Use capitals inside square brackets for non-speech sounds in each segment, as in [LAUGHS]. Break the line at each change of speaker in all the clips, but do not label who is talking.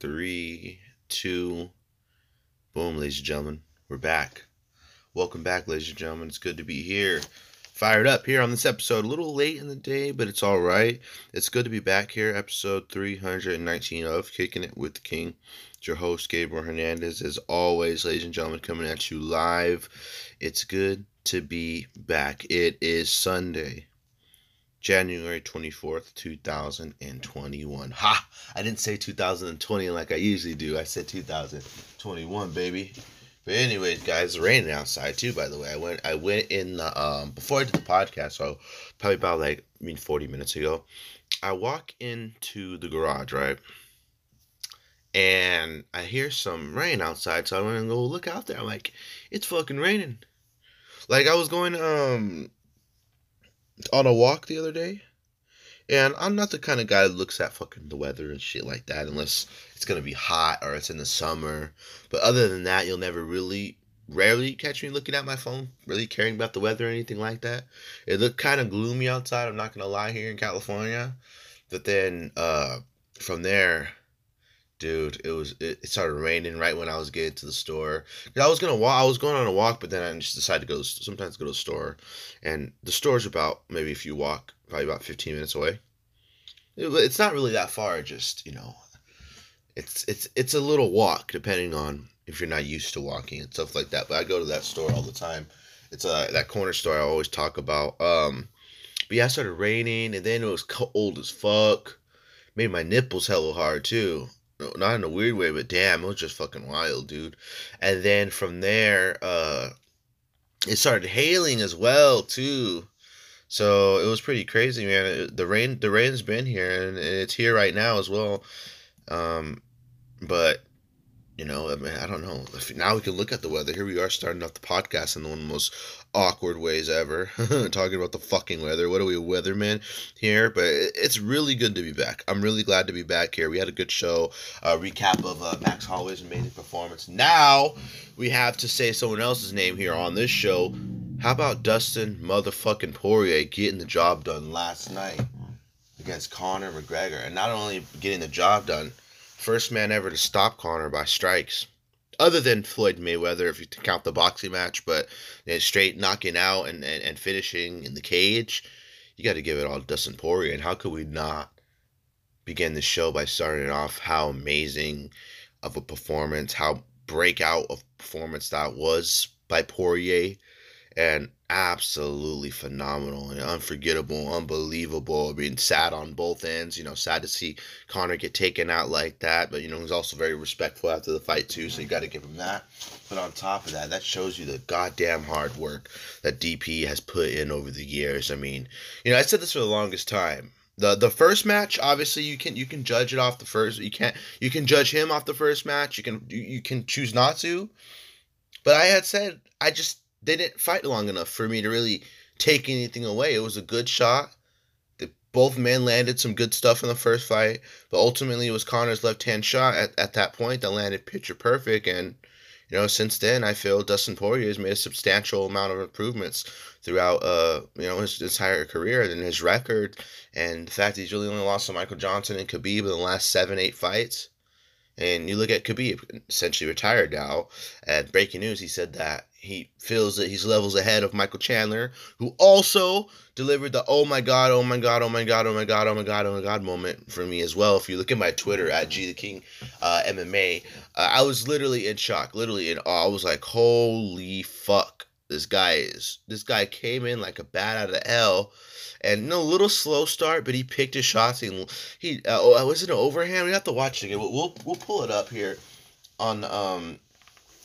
Three, two, boom, ladies and gentlemen. We're back. Welcome back, ladies and gentlemen. It's good to be here. Fired up here on this episode. A little late in the day, but it's all right. It's good to be back here. Episode 319 of Kicking It with the King. It's your host, Gabriel Hernandez. As always, ladies and gentlemen, coming at you live. It's good to be back. It is Sunday, January 24th, 2021. Ha! I didn't say 2020 like I usually do. I said 2021, baby. But anyways, guys, it's raining outside too, by the way. I went I went in the um before I did the podcast, so probably about like I mean 40 minutes ago. I walk into the garage, right? And I hear some rain outside, so I went and go look out there. I'm like, it's fucking raining. Like I was going um on a walk the other day, and I'm not the kind of guy that looks at fucking the weather and shit like that unless it's gonna be hot or it's in the summer. But other than that, you'll never really, rarely catch me looking at my phone, really caring about the weather or anything like that. It looked kind of gloomy outside. I'm not gonna lie here in California, but then uh, from there, dude, it was it, started raining right when I was getting to the store. I was gonna walk, I was going on a walk, but then I just decided to go. Sometimes go to the store, and the store's about maybe if you walk probably about 15 minutes away. It- It's not really that far. Just you know, it's it's it's a little walk depending on if you're not used to walking and stuff like that. But I go to that store all the time. It's uh that corner store I always talk about. Um, but yeah, it started raining and then it was cold as fuck. Made my nipples hella hard too. No, Not in a weird way, but damn, it was just fucking wild, dude. And then from there, uh, it started hailing as well too. So it was pretty crazy, man. It- the rain, the rain's been here, and it's here right now as well. Um, but you know, I mean, I don't know. If now we can look at the weather. Here we are starting off the podcast in one of the most awkward ways ever, [LAUGHS] talking about the fucking weather. What are we, weathermen here? But it's really good to be back. I'm really glad to be back here. We had a good show, a recap of uh, Max Holloway's amazing performance. Now we have to say someone else's name here on this show. How about Dustin motherfucking Poirier getting the job done last night against Conor McGregor, and not only getting the job done, first man ever to stop Conor by strikes, other than Floyd Mayweather, if you count the boxing match, but you know, straight knocking out and, and, and finishing in the cage, you got to give it all to Dustin Poirier. And how could we not begin the show by starting off how amazing of a performance, how breakout of performance that was by Poirier, and absolutely phenomenal and unforgettable, unbelievable. I mean, sad on both ends. You know, sad to see Conor get taken out like that, but you know, he's also very respectful after the fight too. So you got to give him that. But on top of that, that shows you the goddamn hard work that DP has put in over the years. I mean, you know, I said this for the longest time. The, the first match obviously you can you can judge it off the first you can't you can judge him off the first match you can you, you can choose not to but I had said I just they didn't fight long enough for me to really take anything away. It was a good shot. The, both men landed some good stuff in the first fight, but ultimately it was Conor's left hand shot at, at that point that landed picture perfect. And you know, since then, I feel Dustin Poirier has made a substantial amount of improvements throughout, uh, you know, his, entire career and his record, and the fact that he's really only lost to Michael Johnson and Khabib in the last seven, eight fights. And you look at Khabib, essentially retired now. And breaking news, he said that he feels that he's levels ahead of Michael Chandler, who also delivered the oh my god, oh my god, oh my god, oh my god, oh my god, oh my god moment for me as well. If you look at my Twitter at G the King uh, MMA, uh, I was literally in shock, literally in awe. I was like, holy fuck, this guy is this guy came in like a bat out of hell. And a little slow start, but he picked his shots. And he uh, oh, was it an overhand? We have to watch it again. We'll, we'll we'll pull it up here on um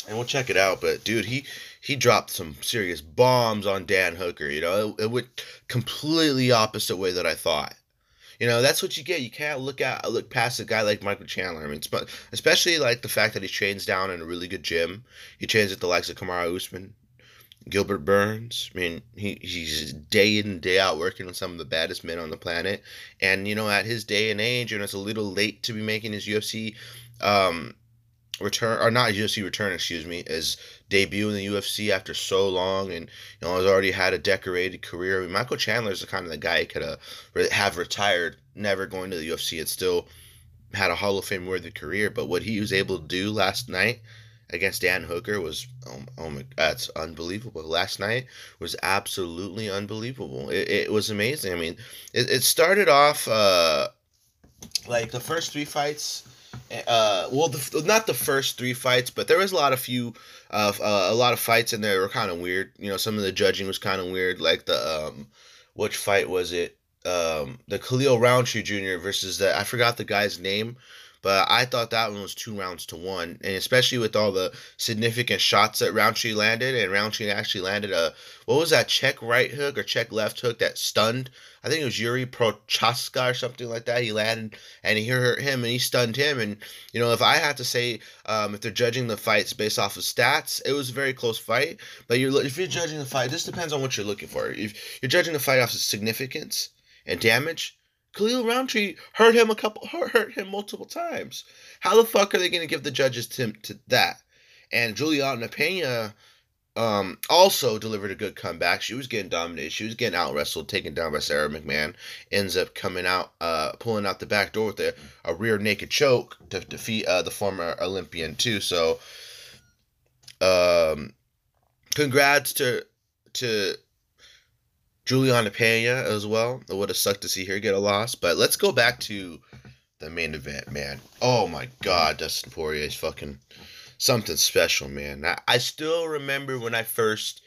and we'll check it out. But dude, he he dropped some serious bombs on Dan Hooker. You know, it, it went completely opposite way that I thought. You know, that's what you get. You can't look at look past a guy like Michael Chandler. I mean, especially like the fact that he trains down in a really good gym. He trains at the likes of Kamaru Usman, Gilbert Burns. I mean, he he's day in day out working with some of the baddest men on the planet. And you know, at his day and age, and it's a little late to be making his UFC um, return or not UFC return, excuse me, is debut in the UFC after so long, and you know has already had a decorated career. I mean, Michael Chandler is the kind of the guy could uh, have retired, never going to the UFC, and still had a Hall of Fame worthy career. But what he was able to do last night against Dan Hooker was oh, oh my that's unbelievable. Last night was absolutely unbelievable. It, it was amazing. I mean, it, it started off uh, like the first three fights uh, well, the, not the first three fights, but there was a lot of few, uh, uh a lot of fights in there were kind of weird. You know, some of the judging was kind of weird. Like the um, which fight was it? Um, the Khalil Rountree Jr. versus the I forgot the guy's name, but I thought that one was two rounds to one, and especially with all the significant shots that Rountree landed, and Rountree actually landed a what was that check right hook or check left hook that stunned? I think it was Yuri Prochaska or something like that. He landed and he hurt him and he stunned him. And you know, if I had to say, um, if they're judging the fights based off of stats, it was a very close fight. But you're if you're judging the fight, this depends on what you're looking for. If you're judging the fight off of significance and damage, Khalil Rountree hurt him a couple, hurt him multiple times. How the fuck are they going to give the judges to, to that? And Juliana Pena um, also delivered a good comeback. She was getting dominated. She was getting out wrestled, taken down by Sarah McMahon. Ends up coming out, uh, pulling out the back door with a, a rear naked choke to defeat uh, the former Olympian too. So, um, congrats to to Juliana Pena as well. It would have sucked to see her get a loss. But let's go back to the main event, man. Oh my god, Dustin Poirier is fucking something special, man. I, I still remember when I first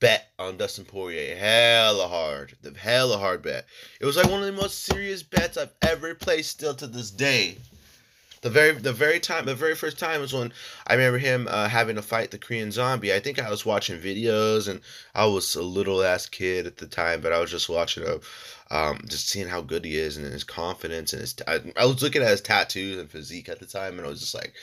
bet on Dustin Poirier. Hella hard. The hella hard bet. It was like one of the most serious bets I've ever placed still to this day. The very the very time the very first time was when I remember him uh, having to fight the Korean zombie. I think I was watching videos and I was a little ass kid at the time, but I was just watching him, um, just seeing how good he is and his confidence and his. T- I, I was looking at his tattoos and physique at the time, and I was just like,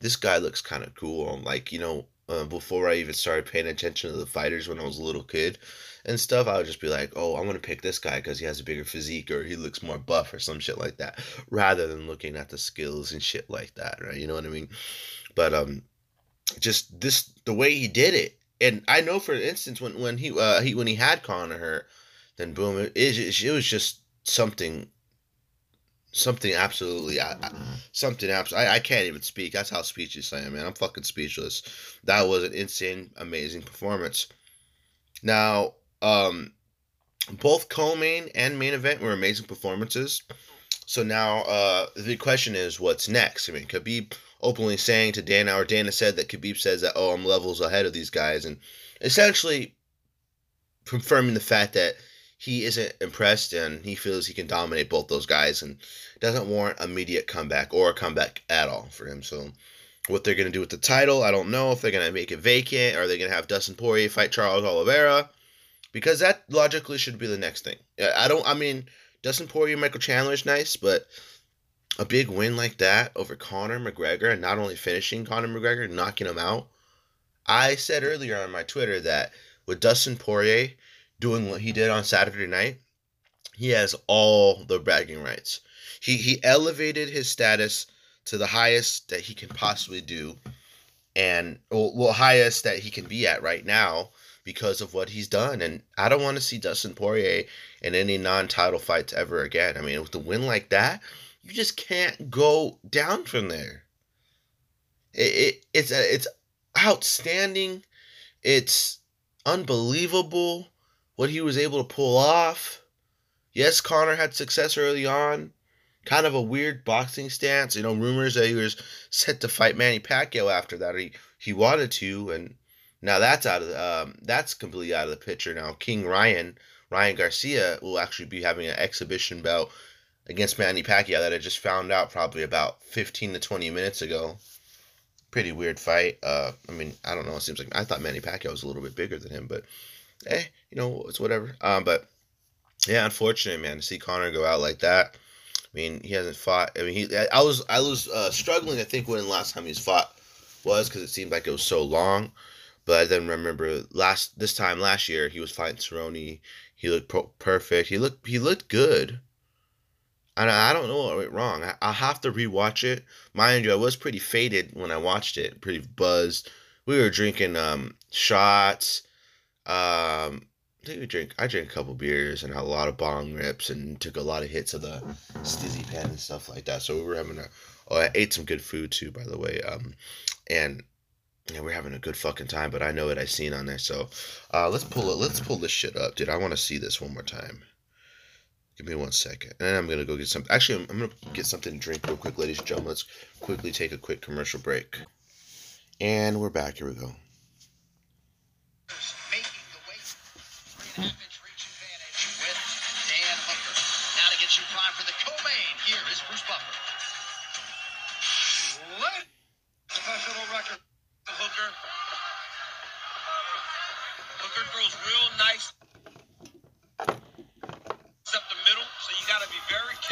this guy looks kind of cool. like you know, uh, before I even started paying attention to the fighters when I was a little kid and stuff, I would just be like, oh, I'm gonna pick this guy because he has a bigger physique or he looks more buff or some shit like that, rather than looking at the skills and shit like that, right? You know what I mean? But um, just this the way he did it, and I know for instance when when he uh he when he had Conor her, then boom, it, it, it was just something something absolutely I, I, something absolutely I, I can't even speak that's how speechless i am man i'm fucking speechless that was an insane amazing performance now um, both co-main and main event were amazing performances. So now uh, the question is, what's next? I mean, Khabib openly saying to Dana, or Dana said that Khabib says that, oh, I'm levels ahead of these guys, and essentially confirming the fact that he isn't impressed and he feels he can dominate both those guys and doesn't warrant immediate comeback or a comeback at all for him. So what they're going to do with the title, I don't know. If they're going to make it vacant, are they going to have Dustin Poirier fight Charles Oliveira? Because that logically should be the next thing. I don't. I mean, Dustin Poirier, Michael Chandler is nice, but a big win like that over Conor McGregor, and not only finishing Conor McGregor, knocking him out. I said earlier on my Twitter that with Dustin Poirier doing what he did on Saturday night, he has all the bragging rights. He he elevated his status to the highest that he can possibly do and well, well, highest that he can be at right now because of what he's done. And I don't want to see Dustin Poirier in any non-title fights ever again. I mean, with a win like that, you just can't go down from there. It, it it's it's outstanding. It's unbelievable what he was able to pull off. Yes, Conor had success early on. Kind of a weird boxing stance. You know, rumors that he was set to fight Manny Pacquiao after that. He he wanted to, and now that's out of um, that's completely out of the picture now. King Ryan Ryan Garcia will actually be having an exhibition bout against Manny Pacquiao that I just found out probably about 15 to 20 minutes ago. Pretty weird fight. Uh, I mean, I don't know. It seems like I thought Manny Pacquiao was a little bit bigger than him, but eh, you know, it's whatever. Um, but yeah, unfortunate, man, to see Conor go out like that. I mean, he hasn't fought. I mean, he. I was I was uh, struggling. I think when the last time he's fought was because it seemed like it was so long. But I then remember last this time last year he was fighting Cerrone. He looked pro- perfect. He looked he looked good. And I don't know what went wrong. I, I'll have to rewatch it. Mind you, I was pretty faded when I watched it. Pretty buzzed. We were drinking um, shots. Um, I think we drink. I drank a couple beers and had a lot of bong rips and took a lot of hits of the stizzy pen and stuff like that. So we were having a. Oh, I ate some good food too, by the way. Um, and yeah, we're having a good fucking time. But I know what I seen on there. So, uh, let's pull it. Let's pull this shit up, dude. I want to see this one more time. Give me one second, and I'm gonna go get some. Actually, I'm, I'm gonna get something to drink real quick, ladies and gentlemen. Let's quickly take a quick commercial break, and we're back. Here we go.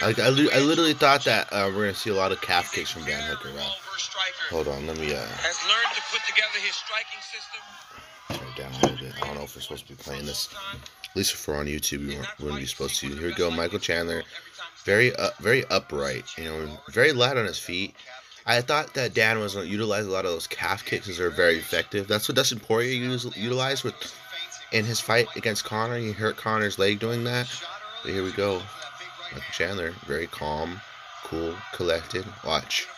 Like. I, li- I literally thought that uh, we're gonna see a lot of calf kicks from Dan Hooker. Now. Hold on, let me uh
has learned to put together his striking system.
turn down a little bit. I don't know if we're supposed to be playing this. At least if we're on YouTube, we, wouldn't be supposed to. Here we go, Michael Chandler, very uh, very upright. You know, very light on his feet. I thought that Dan was gonna utilize a lot of those calf kicks because they're very effective. That's what Dustin Poirier used, utilized with in his fight against Conor. He hurt Conor's leg doing that. But here we go. Michael Chandler, very calm, cool, collected. Watch.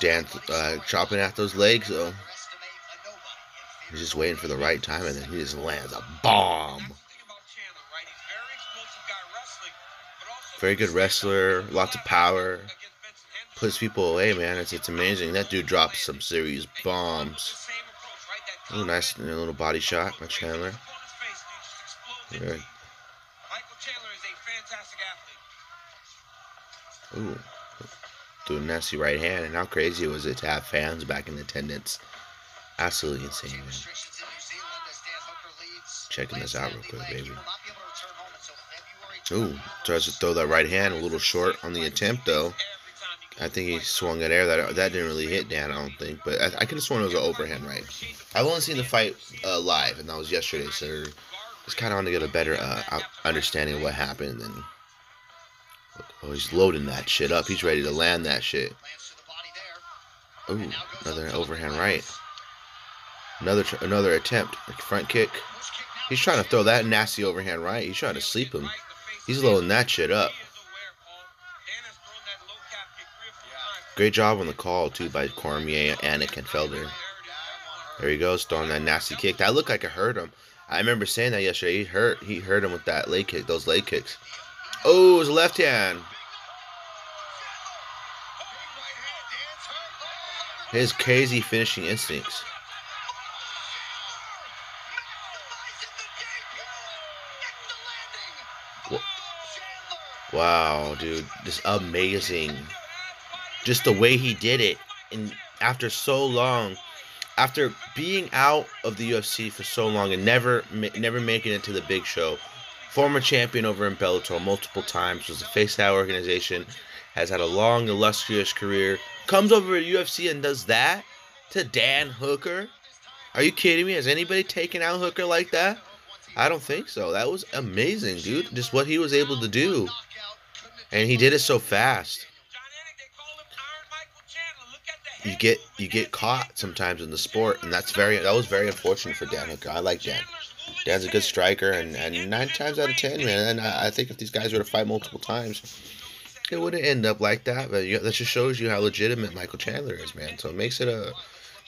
Dan uh, chopping at those legs though. He's just waiting for the right time, and then he just lands a bomb. Very good wrestler, lots of power. Puts people away, man. It's it's amazing. That dude drops some serious bombs. Ooh, nice little body shot by Chandler. Yeah. Ooh, threw a nasty right hand, and how crazy was it to have fans back in attendance? Absolutely insane, man. Checking this out real quick, baby. Ooh, tries to throw that right hand a little short on the attempt, though. I think he swung at air. That that didn't really hit Dan, I don't think. But I, I could have sworn it was an overhand right. I've only seen the fight uh, live, and that was yesterday, so just kind of want to get a better uh, understanding of what happened. And oh, he's loading that shit up. He's ready to land that shit. Ooh, another overhand right. Another another attempt, front kick. He's trying to throw that nasty overhand right. He's trying to sleep him. He's loading that shit up. Great job on the call too by Cormier, Anik, and Felder. There he goes, throwing that nasty kick. That looked like it hurt him. I remember saying that yesterday. He hurt. He hurt him with that leg kick. Those leg kicks. Oh, his left hand. His crazy finishing instincts. Wow, dude, just amazing. Just the way he did it, and after so long, after being out of the UFC for so long and never, never making it to the big show, former champion over in Bellator multiple times, was a face that organization, has had a long, illustrious career, comes over to UFC and does that to Dan Hooker. Are you kidding me? Has anybody taken out Hooker like that? I don't think so. That was amazing, dude. Just what he was able to do. And he did it so fast. you get you get caught sometimes in the sport, and that's very that was very unfortunate for Dan Hooker. I like Dan. Dan's a good striker, and, and nine times out of ten, man. And I, I think if these guys were to fight multiple times, it wouldn't end up like that. But you, that just shows you how legitimate Michael Chandler is, man. So it makes it a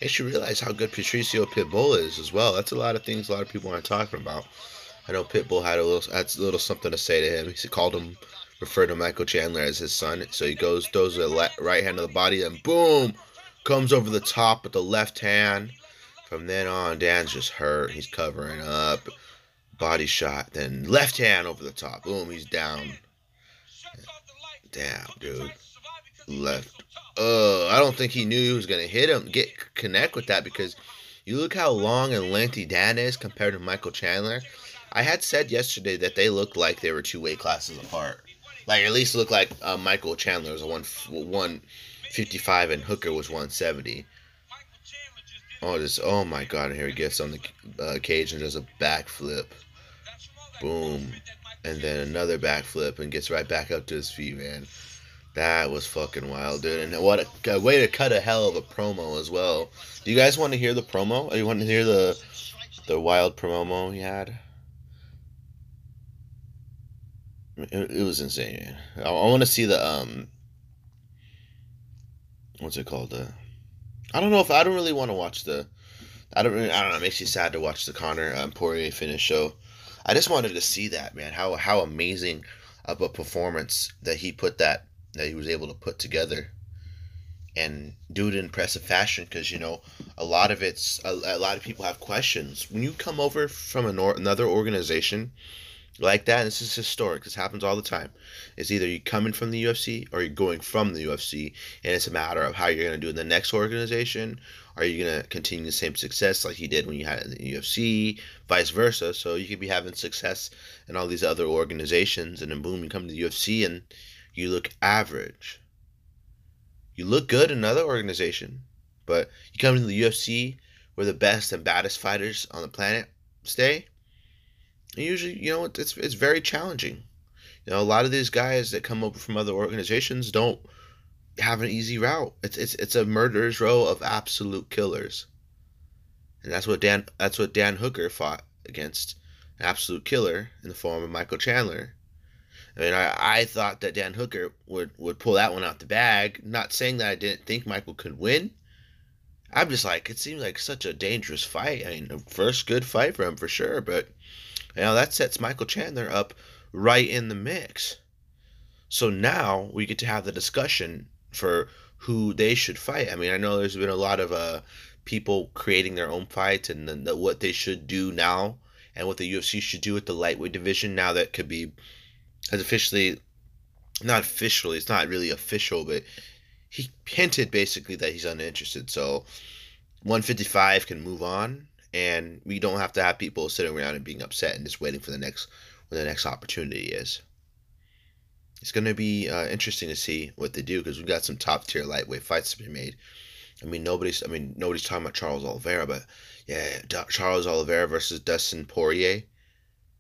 makes you realize how good Patricio Pitbull is as well. That's a lot of things a lot of people aren't talking about. I know Pitbull had a little had a little something to say to him. He called him referred to Michael Chandler as his son. So he goes throws the le- right hand of the body, and boom, comes over the top with the left hand. From then on, Dan's just hurt. He's covering up. Body shot. Then left hand over the top. Boom, he's down. Damn, dude. Left. Uh, I don't think he knew he was gonna hit him. Get connect with that because you look how long and lengthy Dan is compared to Michael Chandler. I had said yesterday that they looked like they were two weight classes apart. Like at least looked like uh, Michael Chandler was a one one fifty five and Hooker was one seventy. Oh, this! Oh my God! And here he gets on the uh, cage and does a backflip. Boom, and then another backflip and gets right back up to his feet, man. That was fucking wild, dude. And what a, a way to cut a hell of a promo as well. Do you guys want to hear the promo? Or you want to hear the the wild promo he had? It, was insane. I, I want to see the um. What's it called? The. I don't know if I don't really want to watch the. I don't. Really, I don't know. It makes me sad to watch the Conor um, Poirier finish show. I just wanted to see that man. How how amazing of a performance that he put that that he was able to put together and do it in impressive fashion because you know a lot of it's a, a, lot of people have questions when you come over from an or, another organization like that. this is historic. This happens all the time. It's either you're coming from the UFC or you're going from the UFC, and it's a matter of how you're going to do in the next organization. Are you going to continue the same success like you did when you had in the UFC, vice versa? So you could be having success in all these other organizations, and then boom, you come to the UFC and you look average. You look good in another organization, but you come to the UFC where the best and baddest fighters on the planet stay and usually, you know, it's it's very challenging. You know, a lot of these guys that come over from other organizations don't have an easy route. It's it's it's a murderer's row of absolute killers. And that's what Dan that's what Dan Hooker fought against an absolute killer in the form of Michael Chandler. I mean, I, I thought that Dan Hooker would, would pull that one out the bag. Not saying that I didn't think Michael could win. I'm just like, it seems like such a dangerous fight. I mean, first good fight for him for sure, but now that sets Michael Chandler up right in the mix. So now we get to have the discussion for who they should fight. I mean, I know there's been a lot of uh, people creating their own fights and the, what they should do now and what the UFC should do with the lightweight division now that Khabib has officially not officially it's not really official but he hinted basically that he's uninterested so 155 can move on and we don't have to have people sitting around and being upset and just waiting for the next when the next opportunity is. It's going to be uh, interesting to see what they do because we've got some top tier lightweight fights to be made. I mean, nobody's I mean nobody's talking about Charles Oliveira, but yeah, Charles Oliveira versus Dustin Poirier.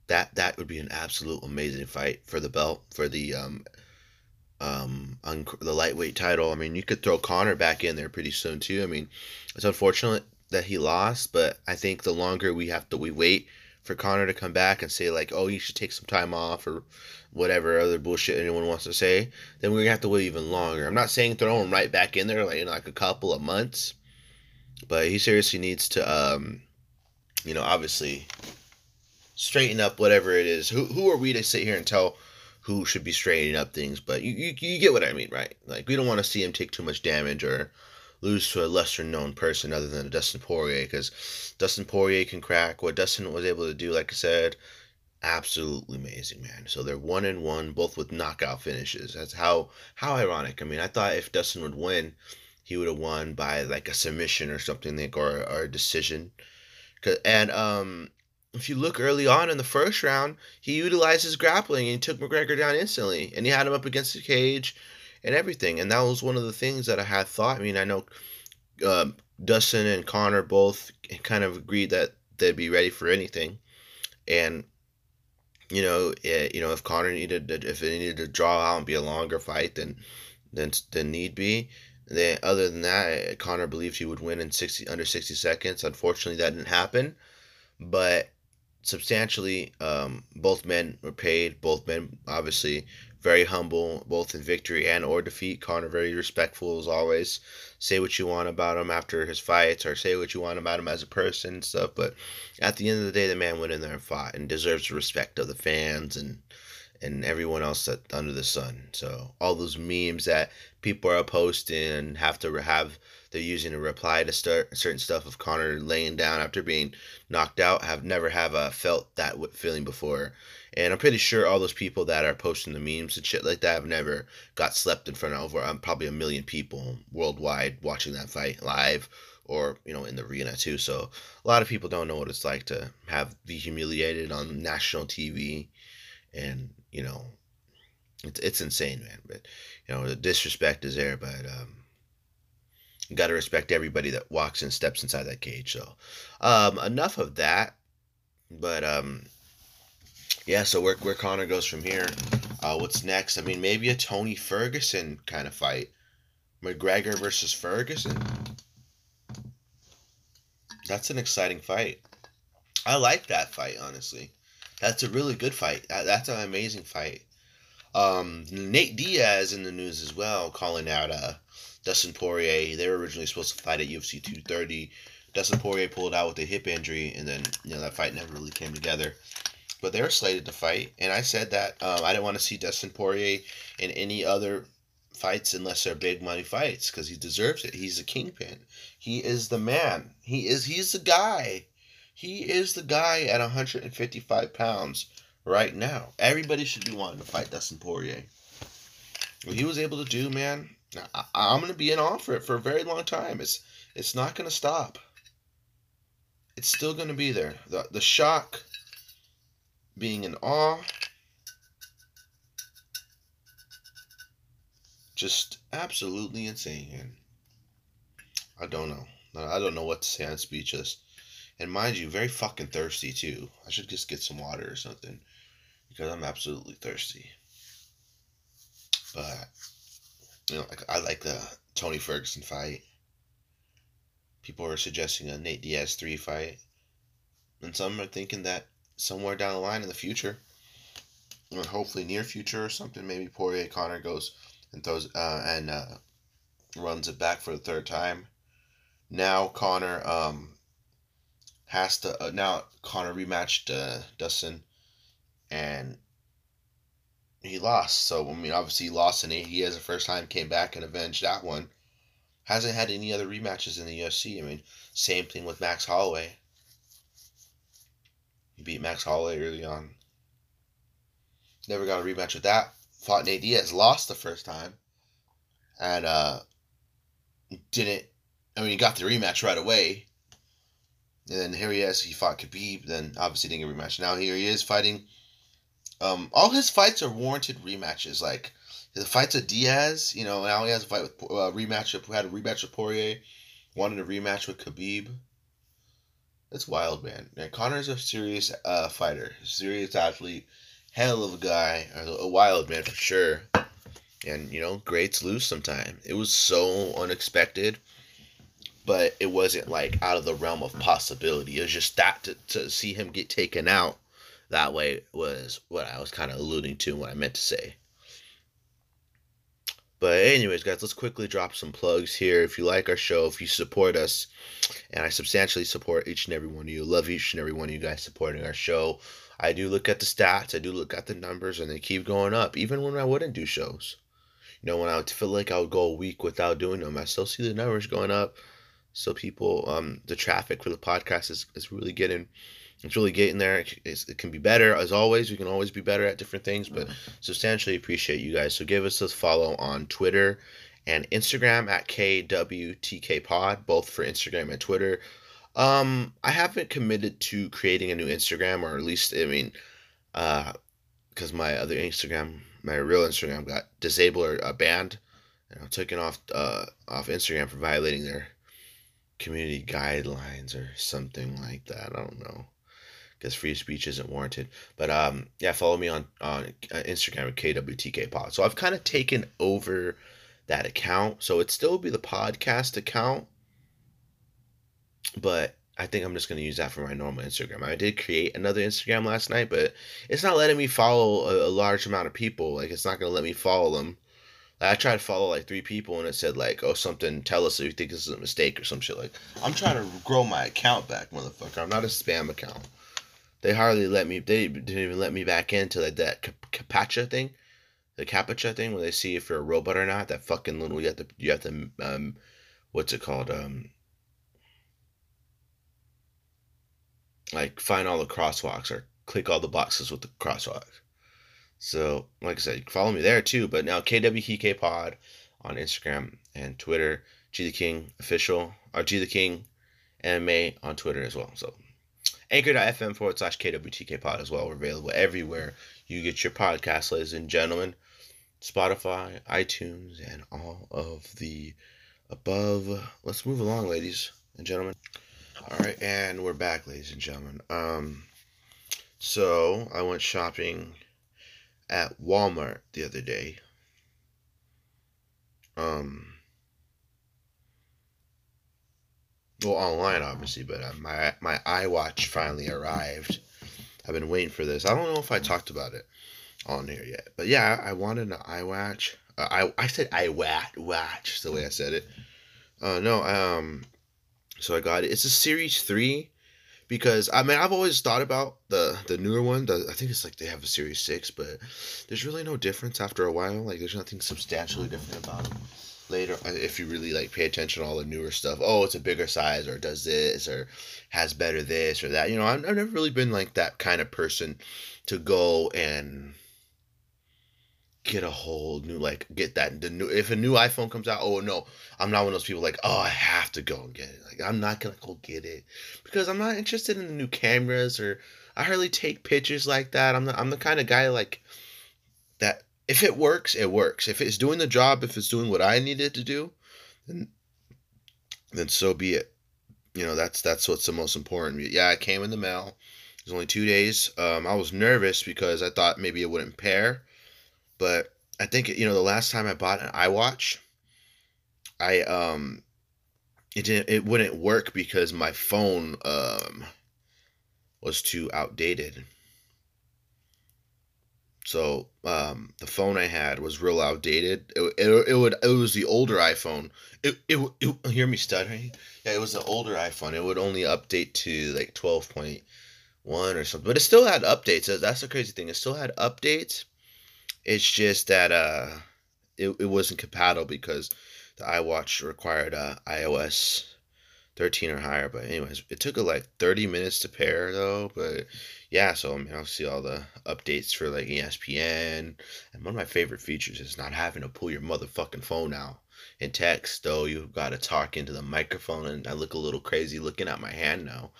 That that would be an absolute amazing fight for the belt for the um um un- the lightweight title. I mean, you could throw Conor back in there pretty soon too. I mean, it's unfortunate that he lost, but I think the longer we have to we wait for Conor to come back and say like, oh, you should take some time off or whatever other bullshit anyone wants to say, then we're gonna have to wait even longer. I'm not saying throw him right back in there like in like a couple of months, but he seriously needs to, um, you know, obviously straighten up whatever it is. Who who are we to sit here and tell? Who should be straightening up things, but you, you, you get what I mean, right? Like, we don't want to see him take too much damage or lose to a lesser known person other than Dustin Poirier because Dustin Poirier can crack what Dustin was able to do. Like I said, absolutely amazing, man. So they're one and one, both with knockout finishes. That's how how ironic. I mean, I thought if Dustin would win, he would have won by like a submission or something, like or, or a decision. And um, if you look early on in the first round, he utilized his grappling and he took McGregor down instantly, and he had him up against the cage and everything. And that was one of the things that I had thought. I mean, I know uh, Dustin and Conor both kind of agreed that they'd be ready for anything, and you know, it, eh, you know, if Conor needed, if it needed to draw out and be a longer fight than than than need be, Then, other than that, Conor believed he would win in sixty under sixty seconds. Unfortunately, that didn't happen. But substantially, um, both men were paid. Both men, obviously, very humble, both in victory and or defeat. Conor very respectful as always. Say what you want about him after his fights, or say what you want about him as a person and stuff. But at the end of the day, the man went in there and fought and deserves the respect of the fans and and everyone else that under the sun. So all those memes that people are posting have to have they're using to reply to start certain stuff of Conor laying down after being knocked out have never have uh, felt that feeling before. And I'm pretty sure all those people that are posting the memes and shit like that have never got slept in front of over um, probably a million people worldwide watching that fight live or you know in the arena too. So a lot of people don't know what it's like to have be humiliated on national TV, and you know it's it's insane, man. But you know the disrespect is there, but um, got to respect everybody that walks and steps inside that cage. So um, enough of that. But um, yeah, so where where Conor goes from here? Uh, what's next? I mean, maybe a Tony Ferguson kind of fight, McGregor versus Ferguson. That's an exciting fight. I like that fight, honestly. That's a really good fight. That's an amazing fight. Um, Nate Diaz in the news as well, calling out uh, Dustin Poirier. They were originally supposed to fight at UFC 230. Dustin Poirier pulled out with a hip injury, and then you know that fight never really came together. But they were slated to fight, and I said that um, I didn't want to see Dustin Poirier in any other fights unless they're big money fights because he deserves it. He's a kingpin. He is the man. He is. He's the guy. He is the guy at 155 pounds right now. Everybody should be wanting to fight Dustin Poirier. What he was able to do, man, I, I'm going to be in awe for it for a very long time. It's it's not going to stop. It's still going to be there. The the shock, being in awe, just absolutely insane. I don't know. I don't know what to say. I'm speechless. And mind you, very fucking thirsty too. I should just get some water or something because I'm absolutely thirsty. But you know, I like the Tony Ferguson fight. People are suggesting a Nate Diaz three fight, and some are thinking that somewhere down the line in the future, or hopefully near future or something, maybe Poirier Conor goes and throws uh, and uh, runs it back for the third time. Now Conor um, has to uh, now Conor rematched uh, Dustin, and he lost. So I mean, obviously he lost in eight. He has the first time came back and avenged that one. Hasn't had any other rematches in the UFC. I mean, same thing with Max Holloway. He beat Max Holloway early on. Never got a rematch with that. Fought Nate Diaz, lost the first time, and uh, didn't. I mean, he got the rematch right away. And then here he is. He fought Khabib. Then obviously didn't get a rematch. Now here he is fighting um, all his fights are warranted rematches. Like the fights of Diaz, you know, now he has a fight with uh, rematch. Had a rematch with Poirier, wanted a rematch with Khabib. That's wild, man. And Conor's a serious uh, fighter, serious athlete, hell of a guy, a wild man for sure. And you know, greats lose sometime. It was so unexpected, but it wasn't like out of the realm of possibility. It was just that to, to see him get taken out that way was what I was kind of alluding to what I meant to say. But anyways, guys, let's quickly drop some plugs here. If you like our show, if you support us, and I substantially support each and every one of you, love each and every one of you guys supporting our show. I do look at the stats, I do look at the numbers, and they keep going up, even when I wouldn't do shows. You know, when I would feel like I would go a week without doing them, I still see the numbers going up. So people, um, the traffic for the podcast is, is really getting it's really getting there. It, it can be better as always. We can always be better at different things, but substantially appreciate you guys. So give us a follow on Twitter and Instagram at KWTKPod, both for Instagram and Twitter. Um, I haven't committed to creating a new Instagram, or at least I mean, uh, because my other Instagram, my real Instagram, got disabled or uh, banned, and I'm taken off uh off Instagram for violating their community guidelines or something like that. I don't know because free speech isn't warranted. But um, yeah, follow me on on uh, Instagram at KWTK Pod. So I've kind of taken over that account. So it still be the podcast account, but I think I'm just gonna use that for my normal Instagram. I did create another Instagram last night, but it's not letting me follow a, a large amount of people. Like it's not gonna let me follow them. I tried to follow like three people, and it said like, "Oh, something. Tell us if you think this is a mistake or some shit." Like I'm trying to grow my account back, motherfucker. I'm not a spam account. They hardly let me. They didn't even let me back into like that capacha thing, the captcha thing, where they see if you're a robot or not. That fucking little you have to you have to um, what's it called um like find all the crosswalks or click all the boxes with the crosswalks. So, like I said, follow me there too. But now KWTK Pod on Instagram and Twitter, G the King official or G the King MMA on Twitter as well. So anchor.fm forward slash KWTK pod as well. We're available everywhere you get your podcast, ladies and gentlemen. Spotify, iTunes, and all of the above. Let's move along, ladies and gentlemen. All right, and we're back, ladies and gentlemen. Um, so I went shopping at Walmart the other day. Um, well, online obviously, but uh, my my iWatch finally arrived. I've been waiting for this. I don't know if I talked about it on here yet, but yeah, I wanted an iWatch. Uh, I I said iWatch watch the way I said it. Uh, no, um, so I got it. It's a Series Three because I mean I've always thought about the the newer one. The, I think it's like they have a Series Six, but there's really no difference after a while. Like there's nothing substantially different about them. Later, uh, if you really like pay attention to all the newer stuff, oh, it's a bigger size, or does this, or has better this or that. You know, I've, I've never really been like that kind of person to go and get a whole new like get that the new if a new iPhone comes out, oh no, I'm not one of those people like, oh I have to go and get it. Like I'm not gonna go get it because I'm not interested in the new cameras or I hardly take pictures like that. I'm the I'm the kind of guy like if it works, it works. If it's doing the job, if it's doing what I need it to do, then then so be it. You know, that's that's what's the most important. Yeah, it came in the mail. It was only two days. Um, I was nervous because I thought maybe it wouldn't pair but I think you know the last time I bought an iWatch, I um, it didn't it wouldn't work because my phone um was too outdated. So um, the phone I had was real outdated. It, it, it would it was the older iPhone. It, it, it hear me stuttering. Yeah, it was the older iPhone. It would only update to like twelve point one or something, but it still had updates. That's the crazy thing. It still had updates, it's just that uh, it, it wasn't compatible because the iWatch required uh, iOS 13 or higher. But anyways, it took uh, like 30 minutes to pair though. But yeah, so I mean, I'll see all the updates for like ESPN. And one of my favorite features is not having to pull your motherfucking phone out and text. Though you've got to talk into the microphone, and I look a little crazy looking at my hand now.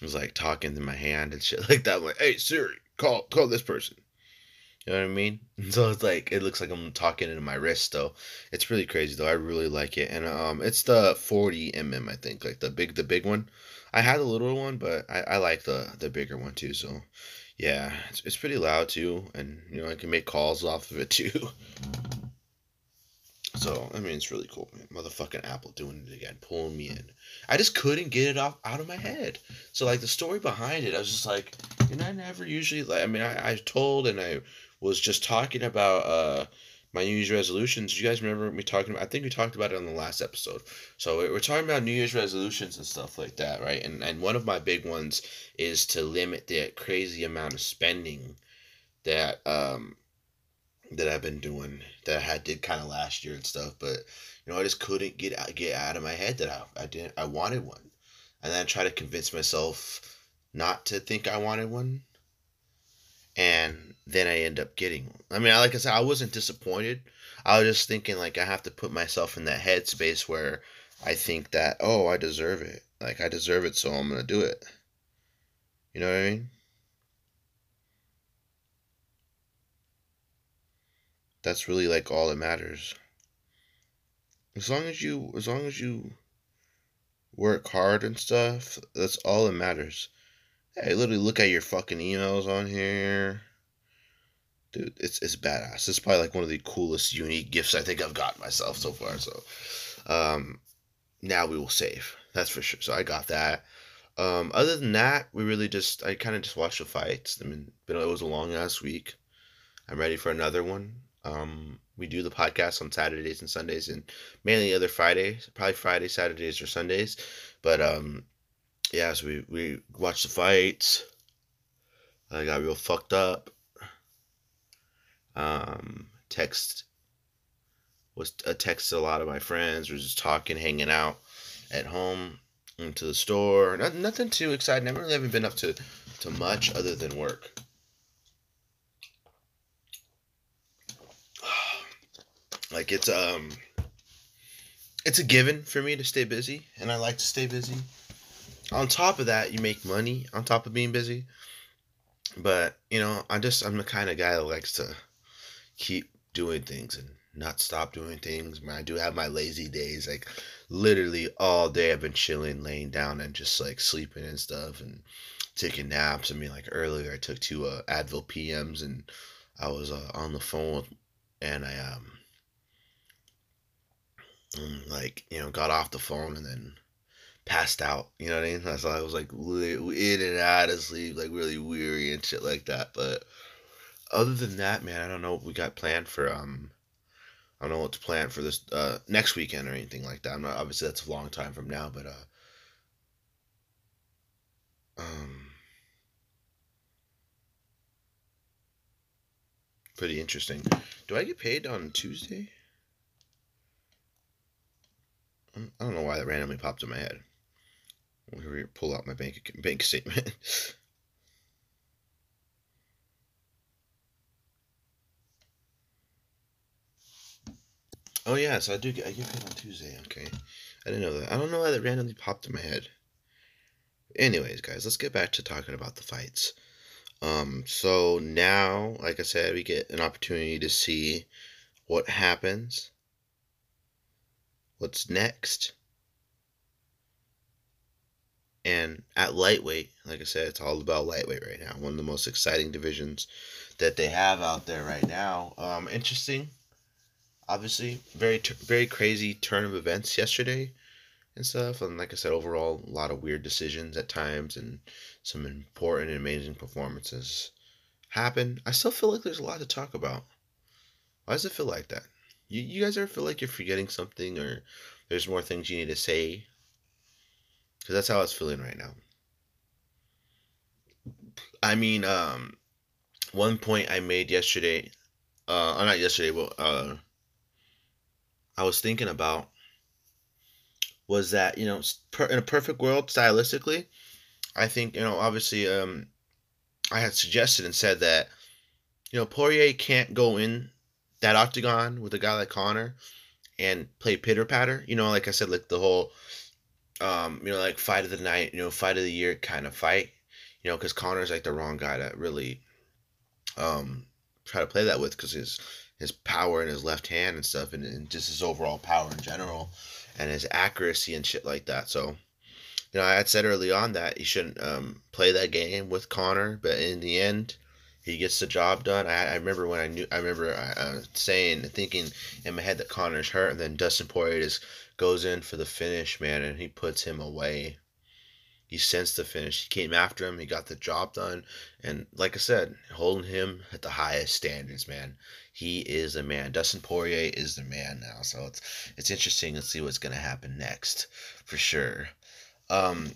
It was like talking to my hand and shit [LAUGHS] like that. I'm like, hey Siri, call call this person. You know what I mean? [LAUGHS] So it's like it looks like I'm talking into my wrist though. It's really crazy though. I really like it, and um, it's the 40 mm I think, like the big the big one. I had the little one, but I, I like the the bigger one too. So yeah, it's it's pretty loud too, and you know I can make calls off of it [LAUGHS] too. So I mean, it's really cool. Man. Motherfucking Apple doing it again, pulling me in. I just couldn't get it off out of my head. So like the story behind it, I was just like, and I never usually like. I mean, I I told and I was just talking about uh my New Year's resolutions. Do you guys remember me talking about? I think we talked about it on the last episode. So we're talking about New Year's resolutions and stuff like that, right? And and one of my big ones is to limit the crazy amount of spending that um that I've been doing that I did kind of last year and stuff. But you know, I just couldn't get get out of my head that I I didn't I wanted one, and then I try to convince myself not to think I wanted one and then I end up getting I mean, like I said, I wasn't disappointed. I was just thinking like I have to put myself in that headspace where I think that oh, I deserve it. Like I deserve it, so I'm gonna do it. You know what I mean? That's really like all that matters. As long as you, as long as you work hard and stuff, that's all that matters. Hey, literally look at your fucking emails on here. dude, it's it's badass. It's probably like one of the coolest, unique gifts I think I've gotten myself so far. So, um, now we will save. That's for sure. So I got that. Um, other than that, we really just I kind of just watched the fights. I mean, it was a long ass week. I'm ready for another one. Um, we do the podcast on Saturdays and Sundays, and mainly other Fridays, probably Fridays, Saturdays, or Sundays. But um, yeah, so we we watched the fights. I got real fucked up. Um, text was a text to a lot of my friends. We're just talking, hanging out at home, into the store. Not, nothing too exciting. I really haven't been up to to much other than work. [SIGHS] Like it's um it's a given for me to stay busy and I like to stay busy. On top of that, you make money on top of being busy. But, you know, I just I'm the kind of guy that likes to keep doing things and not stop doing things. I do have my lazy days. Like literally all day I've been chilling, laying down and just like sleeping and stuff and taking naps. I mean, like earlier I took two uh, Advil PMs and I was uh, on the phone and I um and, like you know got off the phone and then passed out. You know what I mean? Why I was like in and out of sleep, like really weary and shit like that. But other than that, man, I don't know what we got planned for. Um, I don't know what's planned for this uh next weekend or anything like that. I'm not obviously that's a long time from now, but uh, um, pretty interesting. Do I get paid on Tuesday? I don't know why that randomly popped in my head. We pull out my bank bank statement. oh yeah, so I do get I get paid on Tuesday. Okay, I didn't know that. I don't know why that randomly popped in my head. Anyways, guys, let's get back to talking about the fights. Um, so now, like I said, we get an opportunity to see what happens what's next. And at lightweight, like I said, it's all about lightweight right now. One of the most exciting divisions that they have out there right now. Um, interesting, obviously, very very crazy turn of events yesterday and stuff. And like I said, overall, a lot of weird decisions at times and some important and amazing performances happen. I still feel like there's a lot to talk about. Why does it feel like that? You, you guys ever feel like you're forgetting something or there's more things you need to say? That's how I was feeling right now. I mean, um, one point I made yesterday, uh, not yesterday, but uh, I was thinking about was that you know in a perfect world stylistically, I think you know obviously um, I had suggested and said that you know Poirier can't go in that octagon with a guy like Conor and play pitter patter. You know, like I said, like the whole, um, you know, like fight of the night, you know, fight of the year kind of fight. You know, because Conor's like the wrong guy to really, um, try to play that with because his his power in his left hand and stuff, and, and just his overall power in general, and his accuracy and shit like that. So, you know, I had said early on that he shouldn't um, play that game with Conor, but in the end, he gets the job done. I, I remember when I knew, I remember uh, saying, thinking in my head that Conor's hurt, and then Dustin Poirier just goes in for the finish, man, and he puts him away. He sensed the finish. He came after him. He got the job done, and like I said, holding him at the highest standards, man. He is a man. Dustin Poirier is the man now. So it's it's interesting to see what's gonna happen next, for sure. Um,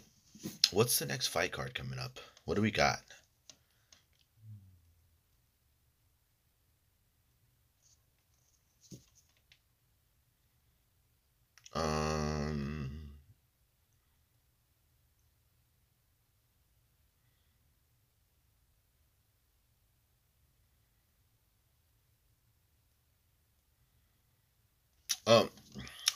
what's the next fight card coming up? What do we got? Um, um,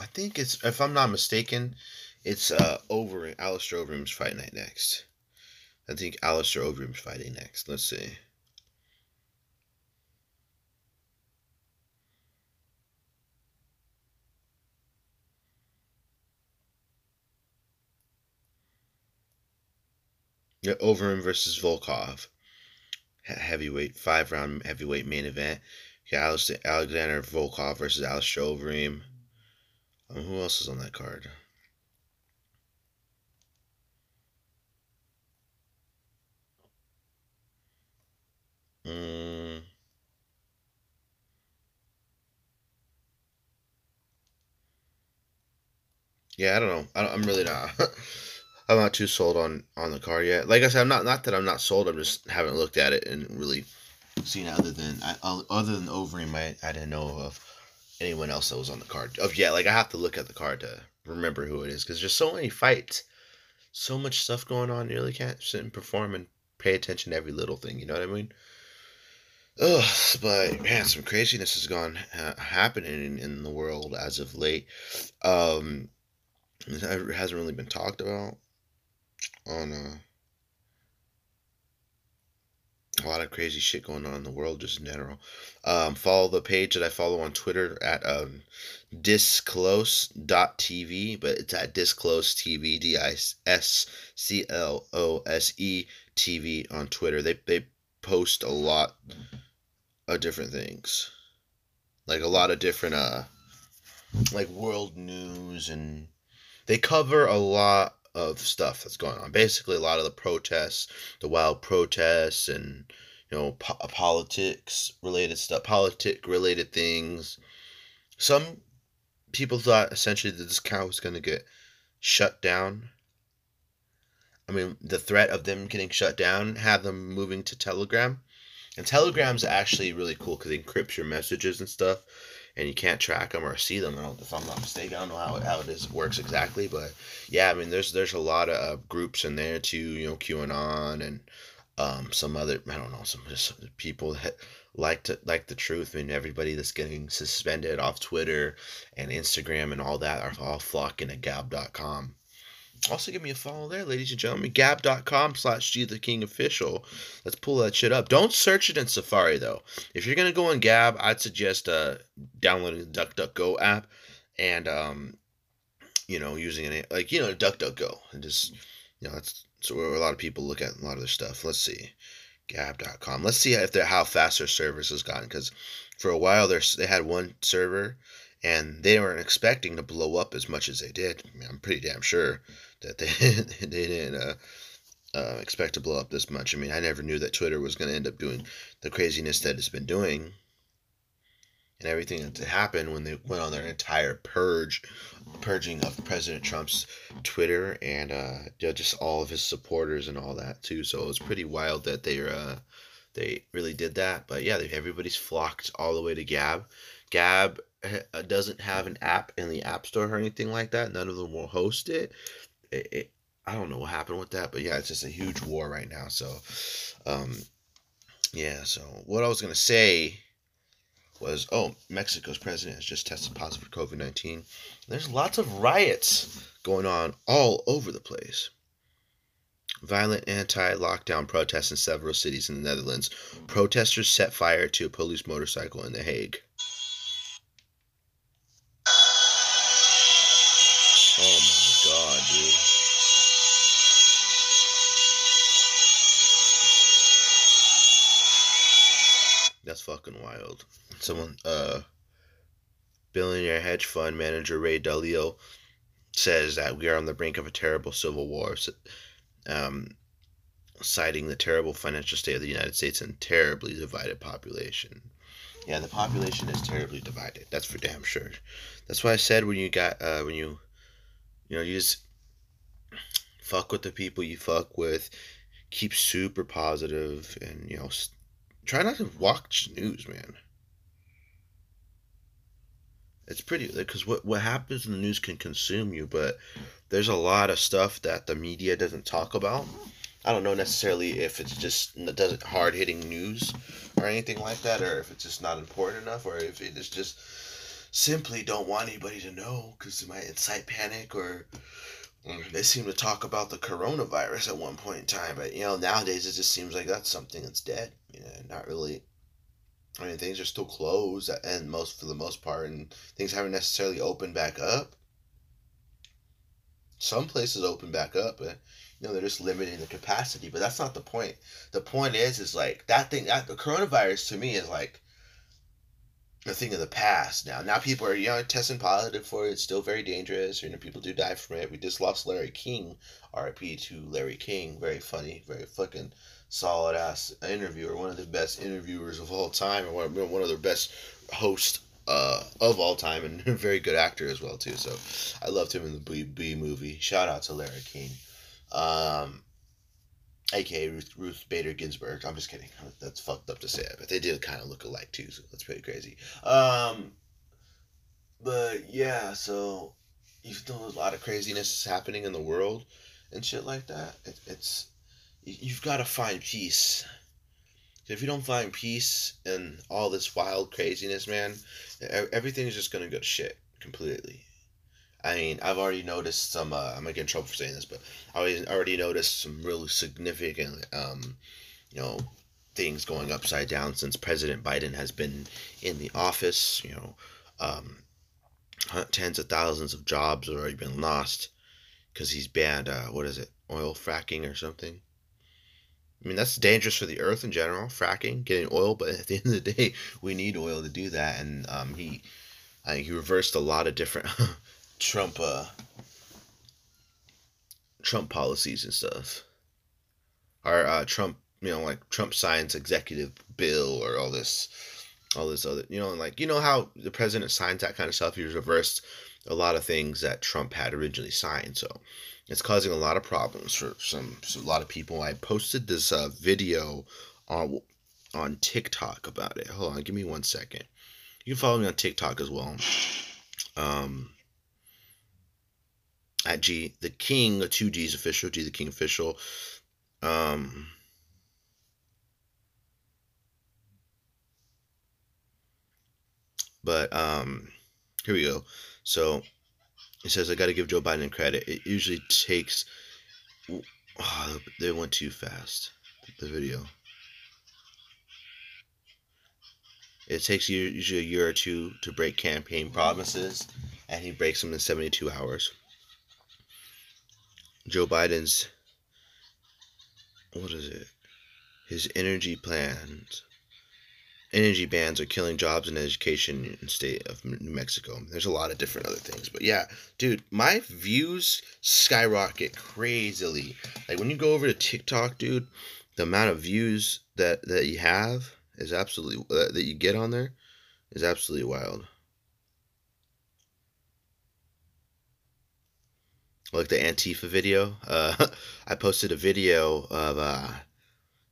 I think it's if I'm not mistaken, it's uh over Alistair Overeem's fight night next. I think Alistair Overeem's fighting next. Let's see. Yeah, Overeem versus Volkov. heavyweight five round heavyweight main event. Got Alexander Volkov versus Alistair Overeem. Um, who else is on that card? Mm. Yeah, I don't know. I am really not. [LAUGHS] I'm not too sold on on the card yet. Like I said, I'm not not that I'm not sold. I'm just haven't looked at it and really seen other than I, other than Overeem. I I didn't know of anyone else that was on the card. Of yeah, like I have to look at the card to remember who it is because there's so many fights, so much stuff going on. You really can't sit and perform and pay attention to every little thing. You know what I mean? Ugh, but man, some craziness has gone happening in, in the world as of late. Um, it hasn't really been talked about on uh, a lot of crazy shit going on in the world just in general. Um, follow the page that I follow on Twitter at um, disclose.tv, but it's at disclose TV, D I S C L O S E TV on Twitter. They, they post a lot of different things. Like a lot of different, uh, like world news and they cover a lot of stuff that's going on. Basically, a lot of the protests, the wild protests, and you know, po- uh, politics related stuff, politic related things. Some people thought essentially that this cow was going to get shut down. I mean, the threat of them getting shut down had them moving to Telegram. And Telegram's actually really cool because it encrypts your messages and stuff and you can't track them or see them. I don't, if I'm not mistaken, I don't know how it, how it is works exactly, but yeah, I mean, there's there's a lot of uh, groups in there too. You know, QAnon and um, some other I don't know some people that like to like the truth. I mean, everybody that's getting suspended off Twitter and Instagram and all that are all flocking to Gab.com. Also, give me a follow there, ladies and gentlemen. Gab.com slash G the King official. Let's pull that shit up. Don't search it in Safari though. If you're gonna go on Gab, I'd suggest uh, downloading the DuckDuckGo app and um, you know using it like you know DuckDuckGo and just you know that's so where a lot of people look at a lot of their stuff. Let's see, Gab.com. Let's see if they're how fast their service has gotten because for a while they had one server and they weren't expecting to blow up as much as they did. I I'm pretty damn sure that they [LAUGHS] they didn't uh, uh, expect to blow up this much. I mean, I never knew that Twitter was going to end up doing the craziness that it's been doing, and everything that happened when they went on their entire purge, purging of President Trump's Twitter and uh, just all of his supporters and all that too. So it was pretty wild that they uh, they really did that. But yeah, everybody's flocked all the way to Gab. Gab doesn't have an app in the App Store or anything like that. None of them will host it it, it, I don't know what happened with that, but yeah, it's just a huge war right now. So, um, yeah. So what I was gonna say was, oh, Mexico's president has just tested positive for COVID nineteen. There's lots of riots going on all over the place. Violent anti-lockdown protests in several cities in the Netherlands. Protesters set fire to a police motorcycle in The Hague. Fucking wild. Someone, uh, billionaire hedge fund manager Ray Dalio says that we are on the brink of a terrible civil war, um, citing the terrible financial state of the United States and terribly divided population. Yeah, the population is terribly divided. That's for damn sure. That's why I said when you got uh, when you, you know, you just fuck with the people you fuck with, keep super positive, and you know try not to watch news, man. It's pretty because what what happens in the news can consume you, but there's a lot of stuff that the media doesn't talk about. I don't know necessarily if it's just doesn't hard hitting news or anything like that, or if it's just not important enough, or if it is just simply don't want anybody to know because it might incite panic or Mm, they seem to talk about the coronavirus at one point in time, but you know nowadays it just seems like that's something that's dead. You know, not really. I mean, things are still closed, uh, and most for the most part, and things haven't necessarily opened back up. Some places open back up, but you know they're just limiting the capacity but that's not the point the point is is like that thing that the coronavirus to me is like a thing of the past. Now now people are you know testing positive for it. It's still very dangerous. You know people do die from it. We just lost larry king. Rip to larry king. Very funny. Very fucking solid ass interviewer. One of the best interviewers of all time. And one, of the best hosts uh, of all time. And a [LAUGHS] very good actor as well too. So i loved him in the b, b movie. Shout out to larry king. Um, aka Ruth, Ruth Bader Ginsburg. I'm just kidding. That's fucked up to say but they did kind of look alike too, so that's pretty crazy. Um, but yeah, so even though there's a lot of craziness is happening in the world and shit like that, it, it's you've got to find peace. If you don't find peace in all this wild craziness, man, everything's just gonna go shit completely. I mean, I've already noticed some. Uh, I'm gonna get in trouble for saying this, but I already noticed some really significant, um, you know, things going upside down since President Biden has been in the office. You know, um, tens of thousands of jobs have already been lost because he's banned. Uh, what is it? Oil fracking or something. I mean, that's dangerous for the earth in general, fracking, getting oil. But at the end of the day, we need oil to do that, and um, he, I he reversed a lot of different [LAUGHS] Trump uh Trump policies and stuff. Or uh, Trump, you know, like Trump signs executive bill or all this all this other you know, and like you know how the president signs that kind of stuff, he's reversed a lot of things that Trump had originally signed. So it's causing a lot of problems for some a lot of people. I posted this uh, video on on TikTok about it. Hold on, give me one second. You can follow me on TikTok as well. Um, at G the King, two G's official, G the King official. Um, but um, here we go. So it says I got to give Joe Biden credit. It usually takes. Oh, they went too fast. The video. It takes usually a year or two to break campaign promises, and he breaks them in 72 hours. Joe Biden's what is it? His energy plans. Energy bans are killing jobs and education in the state of New Mexico. There's a lot of different other things, but yeah, dude, my views skyrocket crazily. Like when you go over to TikTok, dude, the amount of views that that you have is absolutely uh, that you get on there is absolutely wild. Like the Antifa video. Uh, [LAUGHS] I posted a video of uh,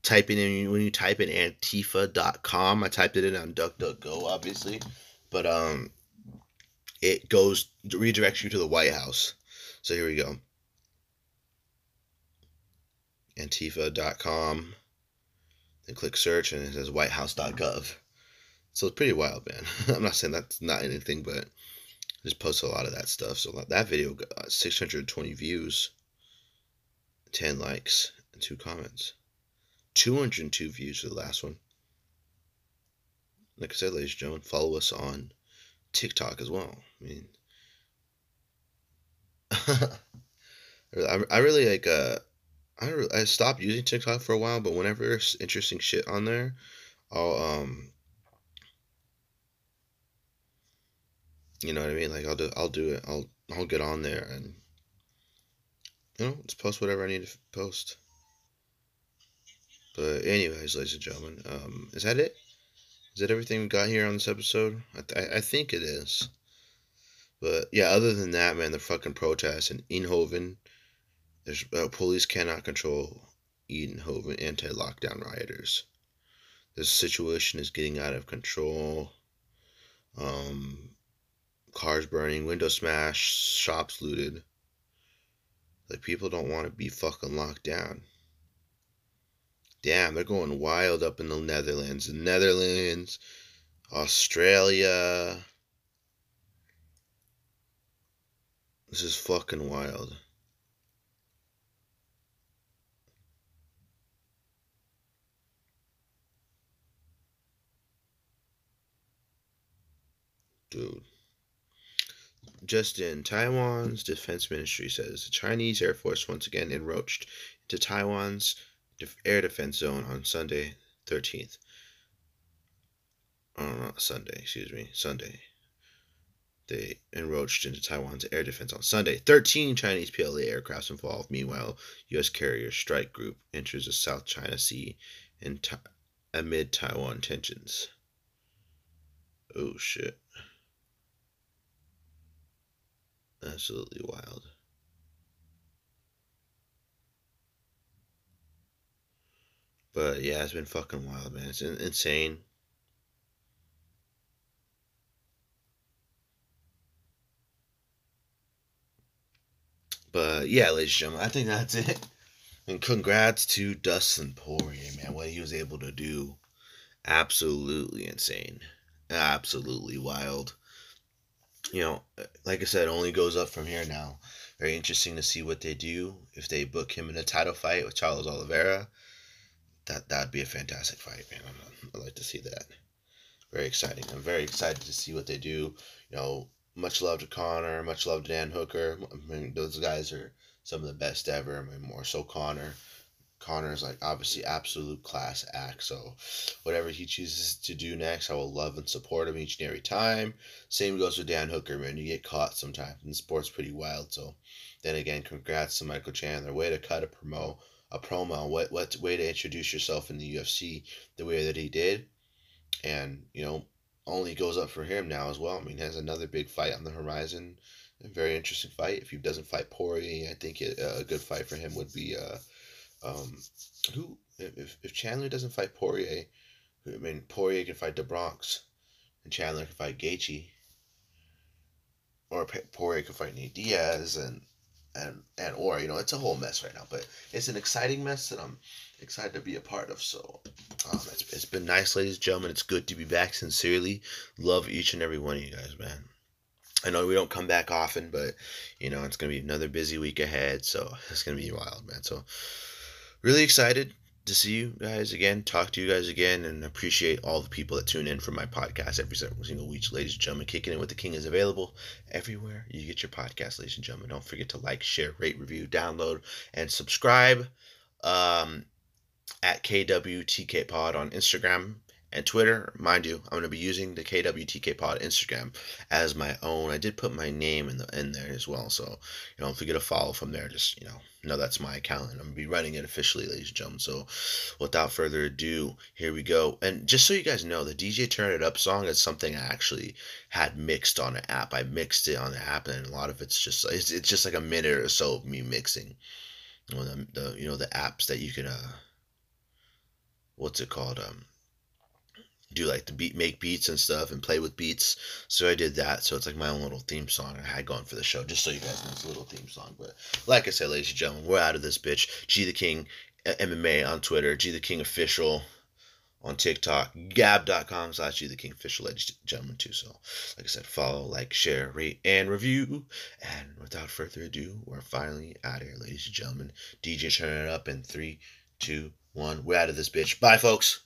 typing in when you type in Antifa.com. I typed it in on DuckDuckGo, obviously, but um, it goes redirects you to the White House. So here we go. Antifa.com. Then click search and it says WhiteHouse.gov. So it's pretty wild, man. [LAUGHS] I'm not saying that's not anything, but just post a lot of that stuff. So that video got 620 views, 10 likes, and two comments. 202 views for the last one. Like I said, ladies and gentlemen, follow us on TikTok as well. I mean, [LAUGHS] I, I really like, uh, I, I stopped using TikTok for a while, but whenever there's interesting shit on there, I'll, um, You know what I mean? Like I'll do I'll do it. I'll I'll get on there and you know, just post whatever I need to post. But anyways, ladies and gentlemen, um, is that it? Is that everything we got here on this episode? I, th- I think it is. But yeah, other than that, man, the fucking protests in Eindhoven, there's uh, police cannot control Eindhoven anti-lockdown rioters. This situation is getting out of control. Um, cars burning, windows smashed, shops looted. Like people don't want to be fucking locked down. Damn, they're going wild up in the Netherlands. The Netherlands, Australia. This is fucking wild. Dude. Just in, Taiwan's mm-hmm. defense ministry says the Chinese Air Force once again encroached into Taiwan's air defense zone on Sunday, 13th. Oh, not Sunday, excuse me, Sunday. They encroached into Taiwan's air defense on Sunday. 13 Chinese PLA aircrafts involved. Meanwhile, U.S. carrier strike group enters the South China Sea in Ta- amid Taiwan tensions. Oh shit. Absolutely wild. But yeah, it's been fucking wild, man. It's in- insane. But yeah, ladies and gentlemen, I think that's it. And congrats to Dustin Poirier, man. What he was able to do. Absolutely insane. Absolutely wild. You know, like I said, only goes up from here now. Very interesting to see what they do. If they book him in a title fight with Charles Oliveira, that that'd be a fantastic fight, man. I'd like to see that. Very exciting. I'm very excited to see what they do. You know, much love to Conor, much love to Dan Hooker. I mean, those guys are some of the best ever. I mean, more so Conor. Conor is like obviously absolute class act. So whatever he chooses to do next, I will love and support him each and every time. Same goes with Dan Hooker, man. You get caught sometimes, and sport's pretty wild. So then again, congrats to Michael Chandler. Way to cut a promo, a promo. What what way to introduce yourself in the UFC the way that he did, and you know only goes up for him now as well. I mean, he has another big fight on the horizon. A very interesting fight. If he doesn't fight Poirier, I think it, a good fight for him would be uh, um, who if if Chandler doesn't fight Poirier, I mean Poirier can fight the Bronx, and Chandler can fight Gaethje, or Poirier can fight Nate Diaz, and and and or you know it's a whole mess right now. But it's an exciting mess that I'm excited to be a part of. So um, it's it's been nice, ladies and gentlemen. It's good to be back. Sincerely, love each and every one of you guys, man. I know we don't come back often, but you know it's gonna be another busy week ahead, so it's gonna be wild, man. So really excited to see you guys again, talk to you guys again, and appreciate all the people that tune in for my podcast every single week. Ladies and gentlemen, Kicking It with the King is available everywhere you get your podcast, ladies and gentlemen. Don't forget to like, share, rate, review, download, and subscribe um, at KWTK Pod on Instagram and Twitter. Mind you, I'm going to be using the KWTK Pod Instagram as my own. I did put my name in the in there as well, so you know, if you get a follow from there, just you know, know that's my account, and I'm gonna be running it officially, ladies and gentlemen. So, without further ado, here we go. And just so you guys know, the DJ Turn It Up song is something I actually had mixed on an app. I mixed it on the app, and a lot of it's just it's, it's just like a minute or so of me mixing. You know, the, the you know the apps that you can uh, what's it called um do like the beat make beats and stuff and play with beats. So i did that. So it's like my own little theme song i had going for the show just so you guys know it's a little theme song. But like i said ladies and gentlemen we're out of this bitch. G the king uh, mma on twitter g the king official on tiktok gab.com slash g the king official ladies and gentlemen too. So like i said follow like share rate and review. And without further ado we're finally out of here ladies and gentlemen. Dj turn it up in three two one. We're out of this bitch. Bye folks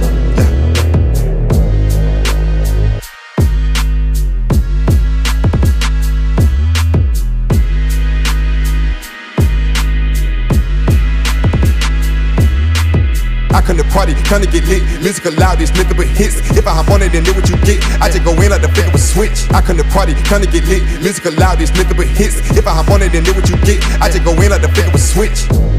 Party, to get lit. Music loud, it's nothing but hits. If I hop on it, then know what you get. I just go in like the flick of a switch. I come to party, to get lit. Music loud, it's nothing but hits. If I hop on it, then know what you get. I just go in like the flick of a switch.